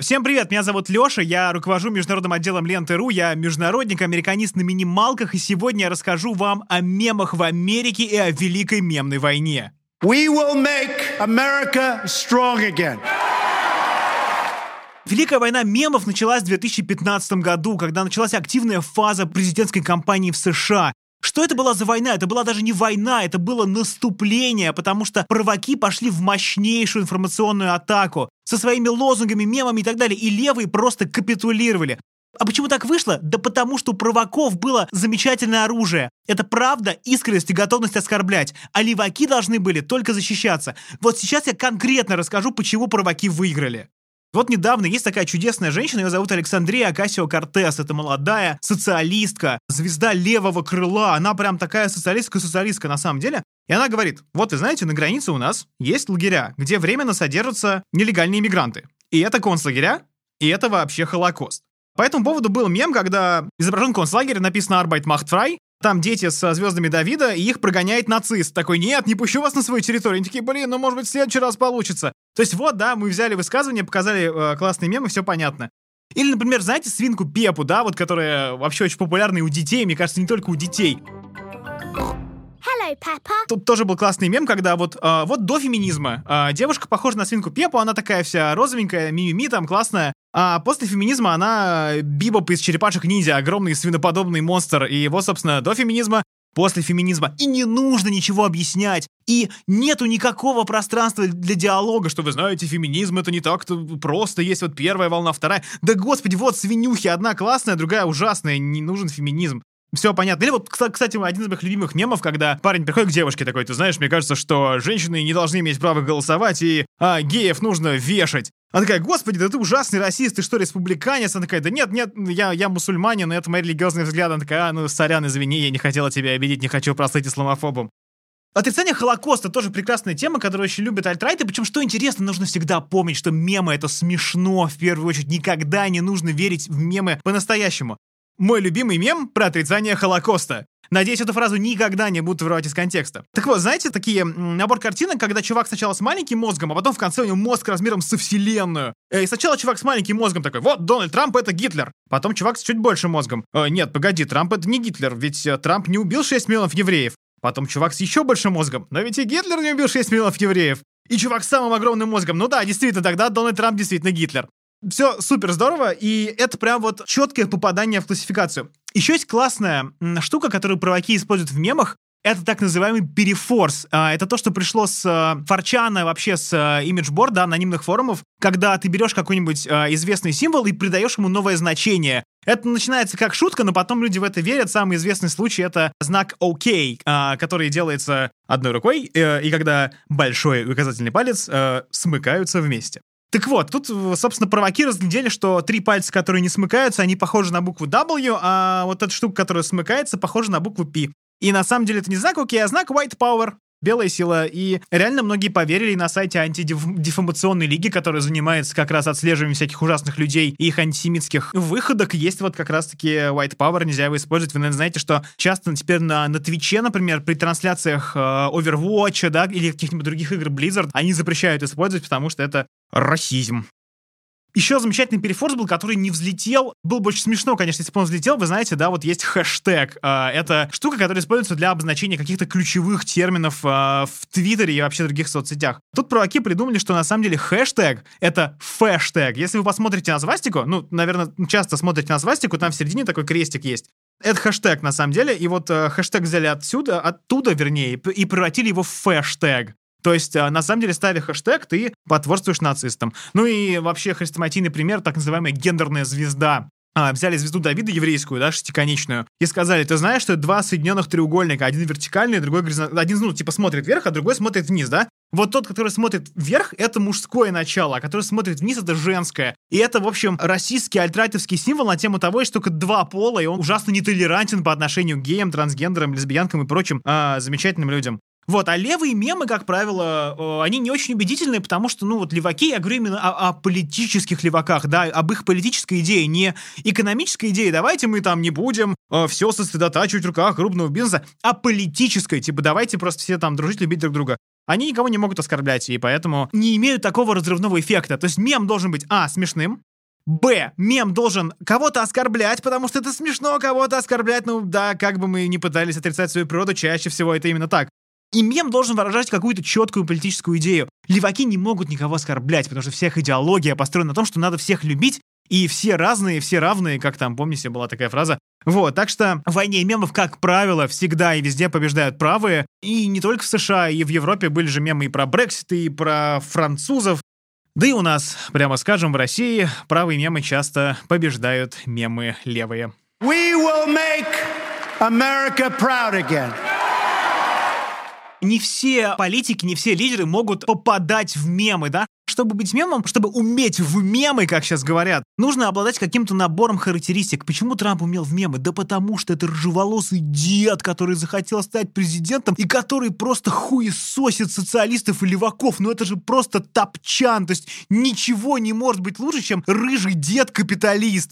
Всем привет, меня зовут Лёша, я руковожу международным отделом Ленты.ру, я международник, американист на минималках, и сегодня я расскажу вам о мемах в Америке и о Великой мемной войне. We will make America strong again. Великая война мемов началась в 2015 году, когда началась активная фаза президентской кампании в США. Что это была за война? Это была даже не война, это было наступление, потому что провоки пошли в мощнейшую информационную атаку со своими лозунгами, мемами и так далее, и левые просто капитулировали. А почему так вышло? Да потому что у провоков было замечательное оружие. Это правда, искренность и готовность оскорблять. А леваки должны были только защищаться. Вот сейчас я конкретно расскажу, почему провоки выиграли. Вот недавно есть такая чудесная женщина, ее зовут Александрия Акасио Кортес. Это молодая социалистка, звезда левого крыла. Она прям такая социалистка-социалистка на самом деле. И она говорит, вот вы знаете, на границе у нас есть лагеря, где временно содержатся нелегальные иммигранты. И это концлагеря, и это вообще Холокост. По этому поводу был мем, когда изображен концлагерь, написано «Arbeit macht frei», там дети со звездами Давида, и их прогоняет нацист. Такой, нет, не пущу вас на свою территорию. Они такие, блин, ну может быть в следующий раз получится. То есть вот, да, мы взяли высказывание, показали э, классные мемы, все понятно. Или, например, знаете свинку Пепу, да, вот которая вообще очень популярна у детей, мне кажется, не только у детей. Hello, Peppa. Тут тоже был классный мем, когда вот, э, вот до феминизма э, девушка похожа на свинку Пепу, она такая вся розовенькая, мимими там, классная. А после феминизма она Бибоп из черепашек ниндзя, огромный свиноподобный монстр. И вот, собственно, до феминизма после феминизма. И не нужно ничего объяснять. И нету никакого пространства для диалога, что вы знаете, феминизм это не так-то просто, есть вот первая волна, вторая. Да господи, вот свинюхи, одна классная, другая ужасная, не нужен феминизм. Все понятно. Или вот, кстати, один из моих любимых мемов, когда парень приходит к девушке такой, ты знаешь, мне кажется, что женщины не должны иметь права голосовать, и а, геев нужно вешать. Она такая, господи, да ты ужасный расист, ты что, республиканец? Она такая, да нет, нет, я, я мусульманин, это мои религиозные взгляды. Она такая, а, ну, сорян, извини, я не хотела тебя обидеть, не хочу прослыть исламофобом. Отрицание Холокоста тоже прекрасная тема, которую очень любят альтрайты. Причем, что интересно, нужно всегда помнить, что мемы — это смешно, в первую очередь. Никогда не нужно верить в мемы по-настоящему. Мой любимый мем про отрицание Холокоста. Надеюсь, эту фразу никогда не будут вырывать из контекста. Так вот, знаете, такие набор картинок, когда чувак сначала с маленьким мозгом, а потом в конце у него мозг размером со вселенную. Э, и сначала чувак с маленьким мозгом такой, вот, Дональд Трамп это Гитлер. Потом чувак с чуть большим мозгом. Э, нет, погоди, Трамп это не Гитлер, ведь э, Трамп не убил 6 миллионов евреев. Потом чувак с еще большим мозгом. Но ведь и Гитлер не убил 6 миллионов евреев. И чувак с самым огромным мозгом. Ну да, действительно, тогда Дональд Трамп действительно Гитлер. Все супер здорово, и это прям вот четкое попадание в классификацию. Еще есть классная штука, которую провоки используют в мемах. Это так называемый перефорс. А, это то, что пришло с э, форчана, вообще с э, имиджборда, анонимных форумов, когда ты берешь какой-нибудь э, известный символ и придаешь ему новое значение. Это начинается как шутка, но потом люди в это верят. Самый известный случай — это знак OK, который делается одной рукой, и когда большой указательный палец смыкаются вместе. Так вот, тут, собственно, провоки разглядели, что три пальца, которые не смыкаются, они похожи на букву W, а вот эта штука, которая смыкается, похожа на букву P. И на самом деле это не знак OK, а знак White Power. Белая сила. И реально многие поверили на сайте антидефамационной лиги, которая занимается как раз отслеживанием всяких ужасных людей и их антисемитских выходок. Есть вот как раз-таки White Power, нельзя его использовать. Вы, наверное, знаете, что часто теперь на, на Твиче, например, при трансляциях э, Overwatch, да, или каких-нибудь других игр Blizzard, они запрещают использовать, потому что это расизм. Еще замечательный перефорс был, который не взлетел. Было бы очень смешно, конечно, если бы он взлетел. Вы знаете, да, вот есть хэштег. Э, это штука, которая используется для обозначения каких-то ключевых терминов э, в Твиттере и вообще других соцсетях. Тут провоки придумали, что на самом деле хэштег — это фэштег. Если вы посмотрите на свастику, ну, наверное, часто смотрите на свастику, там в середине такой крестик есть. Это хэштег, на самом деле, и вот э, хэштег взяли отсюда, оттуда, вернее, и превратили его в фэштег. То есть, а, на самом деле, ставя хэштег, ты потворствуешь нацистам. Ну и вообще хрестоматийный пример, так называемая гендерная звезда. А, взяли звезду Давида еврейскую, да, шестиконечную, и сказали, ты знаешь, что это два соединенных треугольника, один вертикальный, другой горизонтальный, один, ну, типа, смотрит вверх, а другой смотрит вниз, да? Вот тот, который смотрит вверх, это мужское начало, а который смотрит вниз, это женское. И это, в общем, российский альтрайтовский символ на тему того, что только два пола, и он ужасно нетолерантен по отношению к геям, трансгендерам, лесбиянкам и прочим а, замечательным людям. Вот, а левые мемы, как правило, э, они не очень убедительные, потому что, ну, вот леваки, я говорю именно о, о политических леваках, да, об их политической идее, не экономической идее. Давайте мы там не будем э, все сосредотачивать в руках крупного бизнеса, а политической, типа, давайте просто все там дружить, любить друг друга. Они никого не могут оскорблять, и поэтому не имеют такого разрывного эффекта. То есть мем должен быть, а, смешным, Б. Мем должен кого-то оскорблять, потому что это смешно кого-то оскорблять. Ну да, как бы мы ни пытались отрицать свою природу, чаще всего это именно так. И мем должен выражать какую-то четкую политическую идею. Леваки не могут никого оскорблять, потому что всех идеология построена на том, что надо всех любить, и все разные, все равные, как там, помните, была такая фраза. Вот, так что в войне мемов, как правило, всегда и везде побеждают правые. И не только в США, и в Европе были же мемы и про Брексит, и про французов. Да и у нас, прямо скажем, в России правые мемы часто побеждают мемы левые. We will make America proud again. Не все политики, не все лидеры могут попадать в мемы, да? Чтобы быть мемом, чтобы уметь в мемы, как сейчас говорят, нужно обладать каким-то набором характеристик. Почему Трамп умел в мемы? Да потому что это ржеволосый дед, который захотел стать президентом и который просто хуесосит социалистов и леваков. Ну это же просто топчан. То есть ничего не может быть лучше, чем рыжий дед-капиталист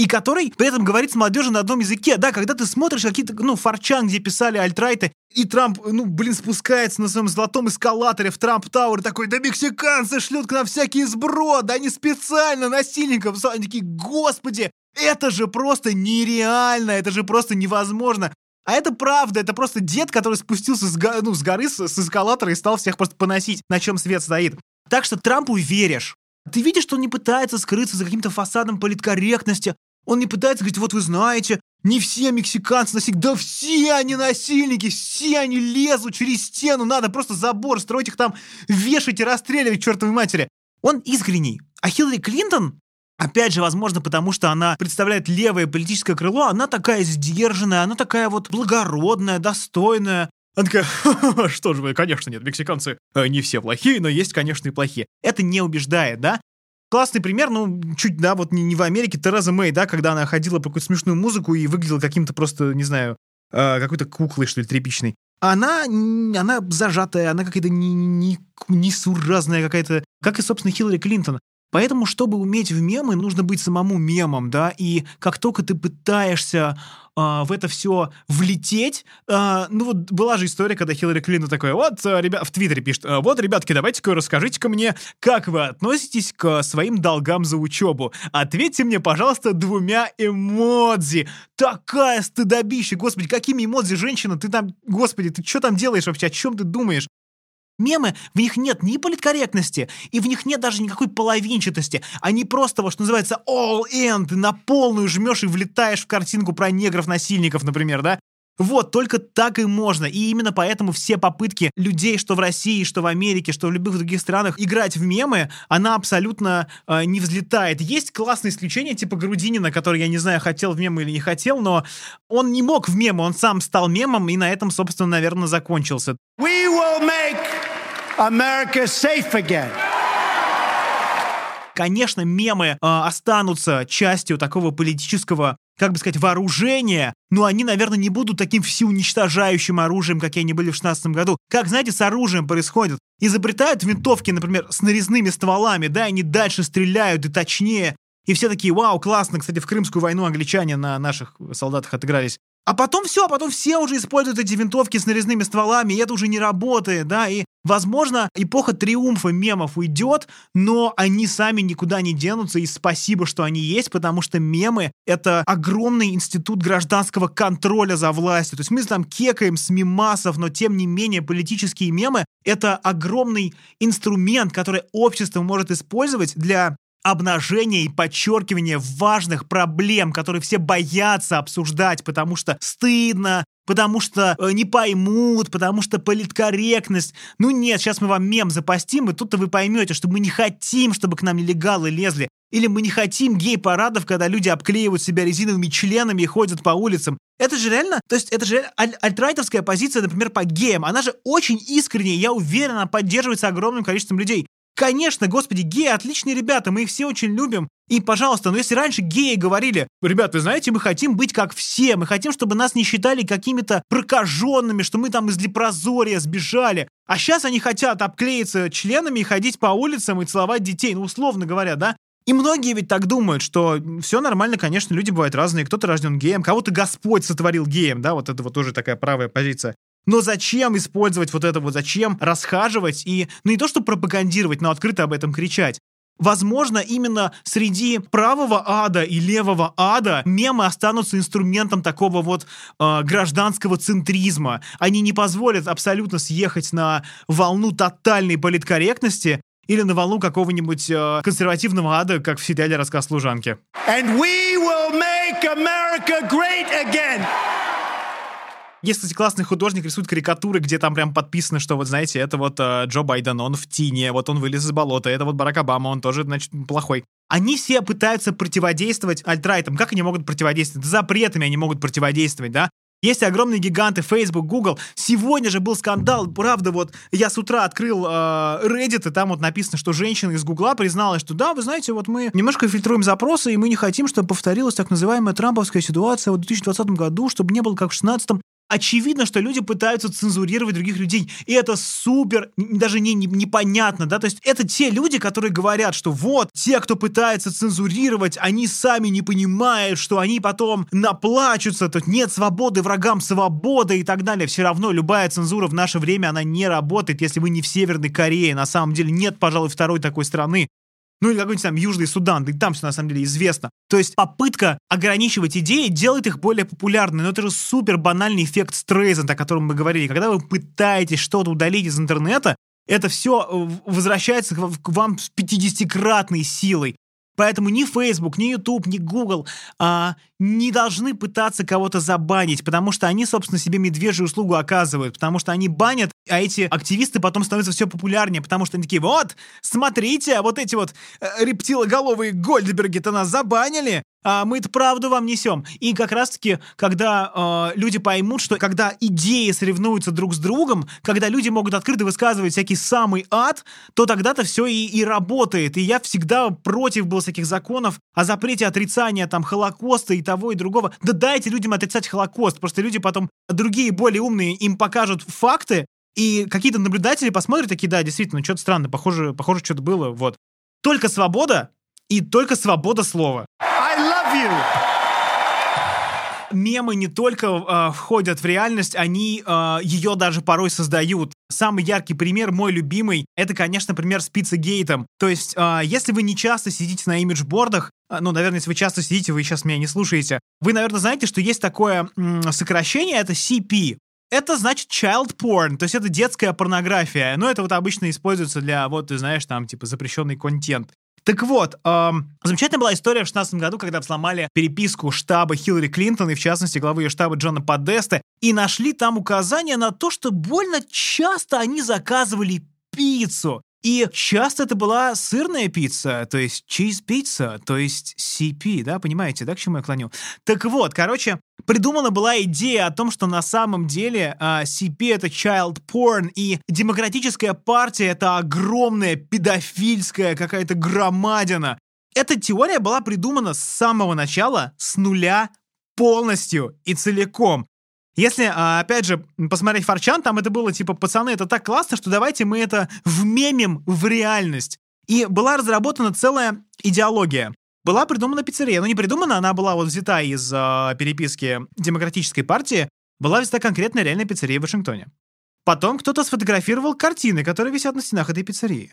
и который при этом говорит с молодежью на одном языке. Да, когда ты смотришь какие-то, ну, форчан, где писали альтрайты, и Трамп, ну, блин, спускается на своем золотом эскалаторе в Трамп Тауэр такой, да мексиканцы шлют к нам всякие сброд, да они специально насильников. Они такие, господи, это же просто нереально, это же просто невозможно. А это правда, это просто дед, который спустился с, го- ну, с горы, с, с эскалатора и стал всех просто поносить, на чем свет стоит. Так что Трампу веришь. Ты видишь, что он не пытается скрыться за каким-то фасадом политкорректности. Он не пытается говорить, вот вы знаете, не все мексиканцы насильники. Да все они насильники, все они лезут через стену. Надо просто забор строить их там, вешать и расстреливать, чертовой матери. Он искренний. А Хиллари Клинтон, Опять же, возможно, потому что она представляет левое политическое крыло, она такая сдержанная, она такая вот благородная, достойная. Она такая, что же вы, конечно, нет, мексиканцы э, не все плохие, но есть, конечно, и плохие. Это не убеждает, да? Классный пример, ну, чуть, да, вот не, не в Америке, Тереза Мэй, да, когда она ходила по какую-то смешную музыку и выглядела каким-то просто, не знаю, э, какой-то куклой, что ли, тряпичной. Она, она зажатая, она какая-то не, не, несуразная какая-то, как и, собственно, Хиллари Клинтон. Поэтому, чтобы уметь в мемы, нужно быть самому мемом, да, и как только ты пытаешься э, в это все влететь, э, ну вот была же история, когда Хиллари Клинтон такой, вот, э, ребят, в Твиттере пишет, «Э, вот, ребятки, давайте-ка расскажите-ка мне, как вы относитесь к своим долгам за учебу. Ответьте мне, пожалуйста, двумя эмодзи. Такая стыдобища, господи, какими эмодзи, женщина, ты там, господи, ты что там делаешь вообще, о чем ты думаешь? Мемы, в них нет ни политкорректности, и в них нет даже никакой половинчатости. Они просто, вот что называется, all in, ты на полную жмешь и влетаешь в картинку про негров-насильников, например, да? Вот, только так и можно. И именно поэтому все попытки людей, что в России, что в Америке, что в любых других странах, играть в мемы, она абсолютно э, не взлетает. Есть классные исключения, типа Грудинина, который, я не знаю, хотел в мемы или не хотел, но он не мог в мемы, он сам стал мемом, и на этом, собственно, наверное, закончился. We will make America safe again. Конечно, мемы э, останутся частью такого политического, как бы сказать, вооружения, но они, наверное, не будут таким всеуничтожающим оружием, как они были в 16 году. Как, знаете, с оружием происходит. Изобретают винтовки, например, с нарезными стволами, да, они дальше стреляют и точнее. И все такие, вау, классно. Кстати, в Крымскую войну англичане на наших солдатах отыгрались. А потом все, потом все уже используют эти винтовки с нарезными стволами, и это уже не работает, да, и, возможно, эпоха триумфа мемов уйдет, но они сами никуда не денутся, и спасибо, что они есть, потому что мемы — это огромный институт гражданского контроля за властью. То есть мы там кекаем с мемасов, но тем не менее политические мемы — это огромный инструмент, который общество может использовать для обнажение и подчеркивание важных проблем, которые все боятся обсуждать, потому что стыдно, потому что э, не поймут, потому что политкорректность. Ну нет, сейчас мы вам мем запостим, и тут-то вы поймете, что мы не хотим, чтобы к нам нелегалы лезли. Или мы не хотим гей-парадов, когда люди обклеивают себя резиновыми членами и ходят по улицам. Это же реально, то есть это же аль- альтрайтовская позиция, например, по геям. Она же очень искренняя, я уверен, она поддерживается огромным количеством людей. Конечно, господи, геи отличные ребята, мы их все очень любим. И, пожалуйста, но если раньше геи говорили, ребят, вы знаете, мы хотим быть как все, мы хотим, чтобы нас не считали какими-то прокаженными, что мы там из лепрозория сбежали. А сейчас они хотят обклеиться членами и ходить по улицам и целовать детей, ну, условно говоря, да? И многие ведь так думают, что все нормально, конечно, люди бывают разные, кто-то рожден геем, кого-то Господь сотворил геем, да, вот это вот тоже такая правая позиция. Но зачем использовать вот это вот, зачем расхаживать и, ну не то что пропагандировать, но открыто об этом кричать? Возможно, именно среди правого ада и левого ада мемы останутся инструментом такого вот э, гражданского центризма. Они не позволят абсолютно съехать на волну тотальной политкорректности или на волну какого-нибудь э, консервативного ада, как в сериале «Рассказ служанки». And we will make America great again. Есть, кстати, классный художник, рисует карикатуры, где там прям подписано, что вот, знаете, это вот э, Джо Байден, он в тине, вот он вылез из болота, это вот Барак Обама, он тоже, значит, плохой. Они все пытаются противодействовать альтрайтам. Как они могут противодействовать? Запретами они могут противодействовать, да? Есть огромные гиганты Facebook, Google. Сегодня же был скандал, правда, вот я с утра открыл э, Reddit, и там вот написано, что женщина из Гугла призналась, что да, вы знаете, вот мы немножко фильтруем запросы, и мы не хотим, чтобы повторилась так называемая трамповская ситуация в 2020 году, чтобы не было как в 2016 очевидно, что люди пытаются цензурировать других людей. И это супер, даже не, не, непонятно, да, то есть это те люди, которые говорят, что вот, те, кто пытается цензурировать, они сами не понимают, что они потом наплачутся, тут нет свободы врагам свободы и так далее. Все равно любая цензура в наше время, она не работает, если вы не в Северной Корее. На самом деле нет, пожалуй, второй такой страны, ну или какой-нибудь там Южный Судан, да и там все на самом деле известно. То есть попытка ограничивать идеи делает их более популярными, но это же супер банальный эффект Стрейзента, о котором мы говорили. Когда вы пытаетесь что-то удалить из интернета, это все э, возвращается к вам с 50-кратной силой. Поэтому ни Facebook, ни YouTube, ни Google а, не должны пытаться кого-то забанить, потому что они, собственно, себе медвежью услугу оказывают, потому что они банят, а эти активисты потом становятся все популярнее, потому что они такие, вот, смотрите, вот эти вот э, рептилоголовые Гольдберги-то нас забанили, а мы-то правду вам несем. И как раз-таки, когда э, люди поймут, что когда идеи соревнуются друг с другом, когда люди могут открыто высказывать всякий самый ад, то тогда-то все и, и работает. И я всегда против был всяких законов о запрете отрицания там Холокоста и того и другого. Да дайте людям отрицать Холокост, просто люди потом, другие более умные, им покажут факты, и какие-то наблюдатели посмотрят такие, да, действительно, что-то странно, похоже, похоже, что-то было, вот. Только свобода и только свобода слова. You. Мемы не только э, входят в реальность, они э, ее даже порой создают. Самый яркий пример, мой любимый, это, конечно, пример с пиццегейтом. То есть, э, если вы не часто сидите на имиджбордах, э, ну, наверное, если вы часто сидите, вы сейчас меня не слушаете, вы, наверное, знаете, что есть такое м, сокращение, это CP. Это значит child porn, то есть это детская порнография. Но это вот обычно используется для, вот, ты знаешь, там, типа, запрещенный контент. Так вот, эм, замечательная была история в 2016 году, когда взломали переписку штаба Хиллари Клинтон и, в частности, главы ее штаба Джона Подеста, и нашли там указания на то, что больно часто они заказывали пиццу. И часто это была сырная пицца, то есть чиз-пицца, то есть CP, да, понимаете, да, к чему я клоню? Так вот, короче, придумана была идея о том, что на самом деле а, CP — это child porn, и демократическая партия — это огромная педофильская какая-то громадина. Эта теория была придумана с самого начала, с нуля, полностью и целиком. Если, а, опять же, посмотреть Фарчан, там это было типа, пацаны, это так классно, что давайте мы это вмемим в реальность. И была разработана целая идеология. Была придумана пиццерия. Ну, не придумана, она была вот взята из э, переписки Демократической партии. Была взята конкретная реальная пиццерия в Вашингтоне. Потом кто-то сфотографировал картины, которые висят на стенах этой пиццерии.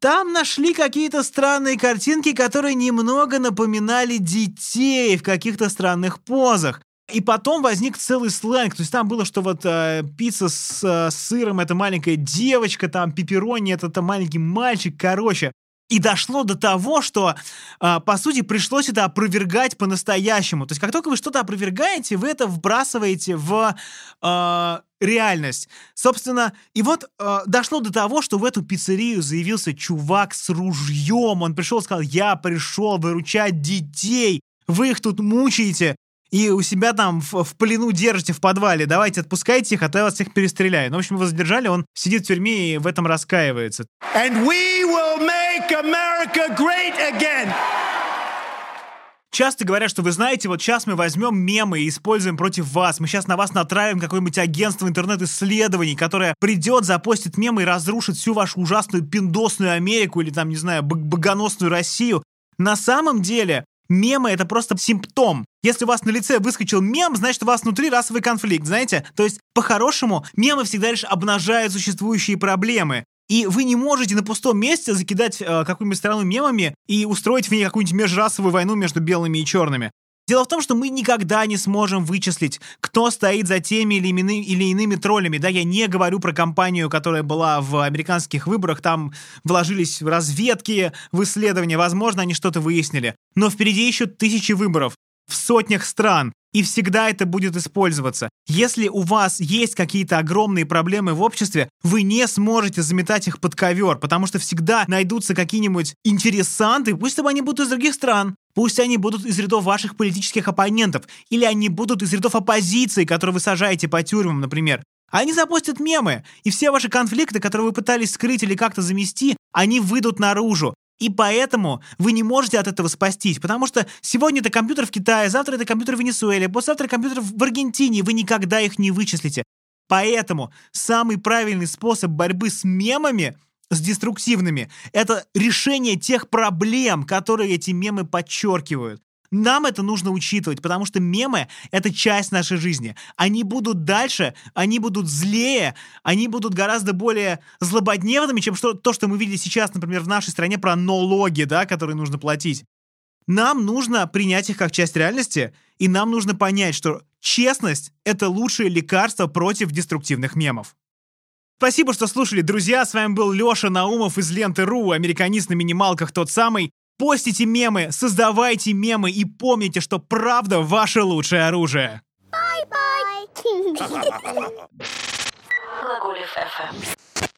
Там нашли какие-то странные картинки, которые немного напоминали детей в каких-то странных позах. И потом возник целый сленг. То есть там было, что вот э, пицца с э, сыром это маленькая девочка, там пепперони это, это маленький мальчик, короче. И дошло до того, что, э, по сути, пришлось это опровергать по-настоящему. То есть как только вы что-то опровергаете, вы это вбрасываете в э, реальность. Собственно, и вот э, дошло до того, что в эту пиццерию заявился чувак с ружьем. Он пришел и сказал, я пришел выручать детей. Вы их тут мучаете и у себя там в, в плену держите в подвале, давайте отпускайте их, а то я вас всех перестреляю. Ну, в общем, его задержали, он сидит в тюрьме и в этом раскаивается. And we will make America great again. Часто говорят, что вы знаете, вот сейчас мы возьмем мемы и используем против вас. Мы сейчас на вас натравим какое-нибудь агентство интернет-исследований, которое придет, запостит мемы и разрушит всю вашу ужасную пиндосную Америку или там, не знаю, богоносную Россию. На самом деле, Мемы — это просто симптом. Если у вас на лице выскочил мем, значит, у вас внутри расовый конфликт, знаете? То есть, по-хорошему, мемы всегда лишь обнажают существующие проблемы. И вы не можете на пустом месте закидать э, какую-нибудь страну мемами и устроить в ней какую-нибудь межрасовую войну между белыми и черными. Дело в том, что мы никогда не сможем вычислить, кто стоит за теми или, иными, или иными троллями. Да, я не говорю про компанию, которая была в американских выборах. Там вложились разведки в исследования. Возможно, они что-то выяснили. Но впереди еще тысячи выборов в сотнях стран, и всегда это будет использоваться. Если у вас есть какие-то огромные проблемы в обществе, вы не сможете заметать их под ковер, потому что всегда найдутся какие-нибудь интересанты, пусть они будут из других стран, пусть они будут из рядов ваших политических оппонентов, или они будут из рядов оппозиции, которую вы сажаете по тюрьмам, например. Они запустят мемы, и все ваши конфликты, которые вы пытались скрыть или как-то замести, они выйдут наружу. И поэтому вы не можете от этого спастись, потому что сегодня это компьютер в Китае, завтра это компьютер в Венесуэле, послезавтра компьютер в Аргентине, вы никогда их не вычислите. Поэтому самый правильный способ борьбы с мемами, с деструктивными, это решение тех проблем, которые эти мемы подчеркивают. Нам это нужно учитывать, потому что мемы — это часть нашей жизни. Они будут дальше, они будут злее, они будут гораздо более злободневными, чем что, то, что мы видели сейчас, например, в нашей стране про налоги, да, которые нужно платить. Нам нужно принять их как часть реальности, и нам нужно понять, что честность — это лучшее лекарство против деструктивных мемов. Спасибо, что слушали, друзья. С вами был Леша Наумов из ленты.ру, американист на минималках тот самый. Постите мемы, создавайте мемы и помните, что правда ваше лучшее оружие. FM.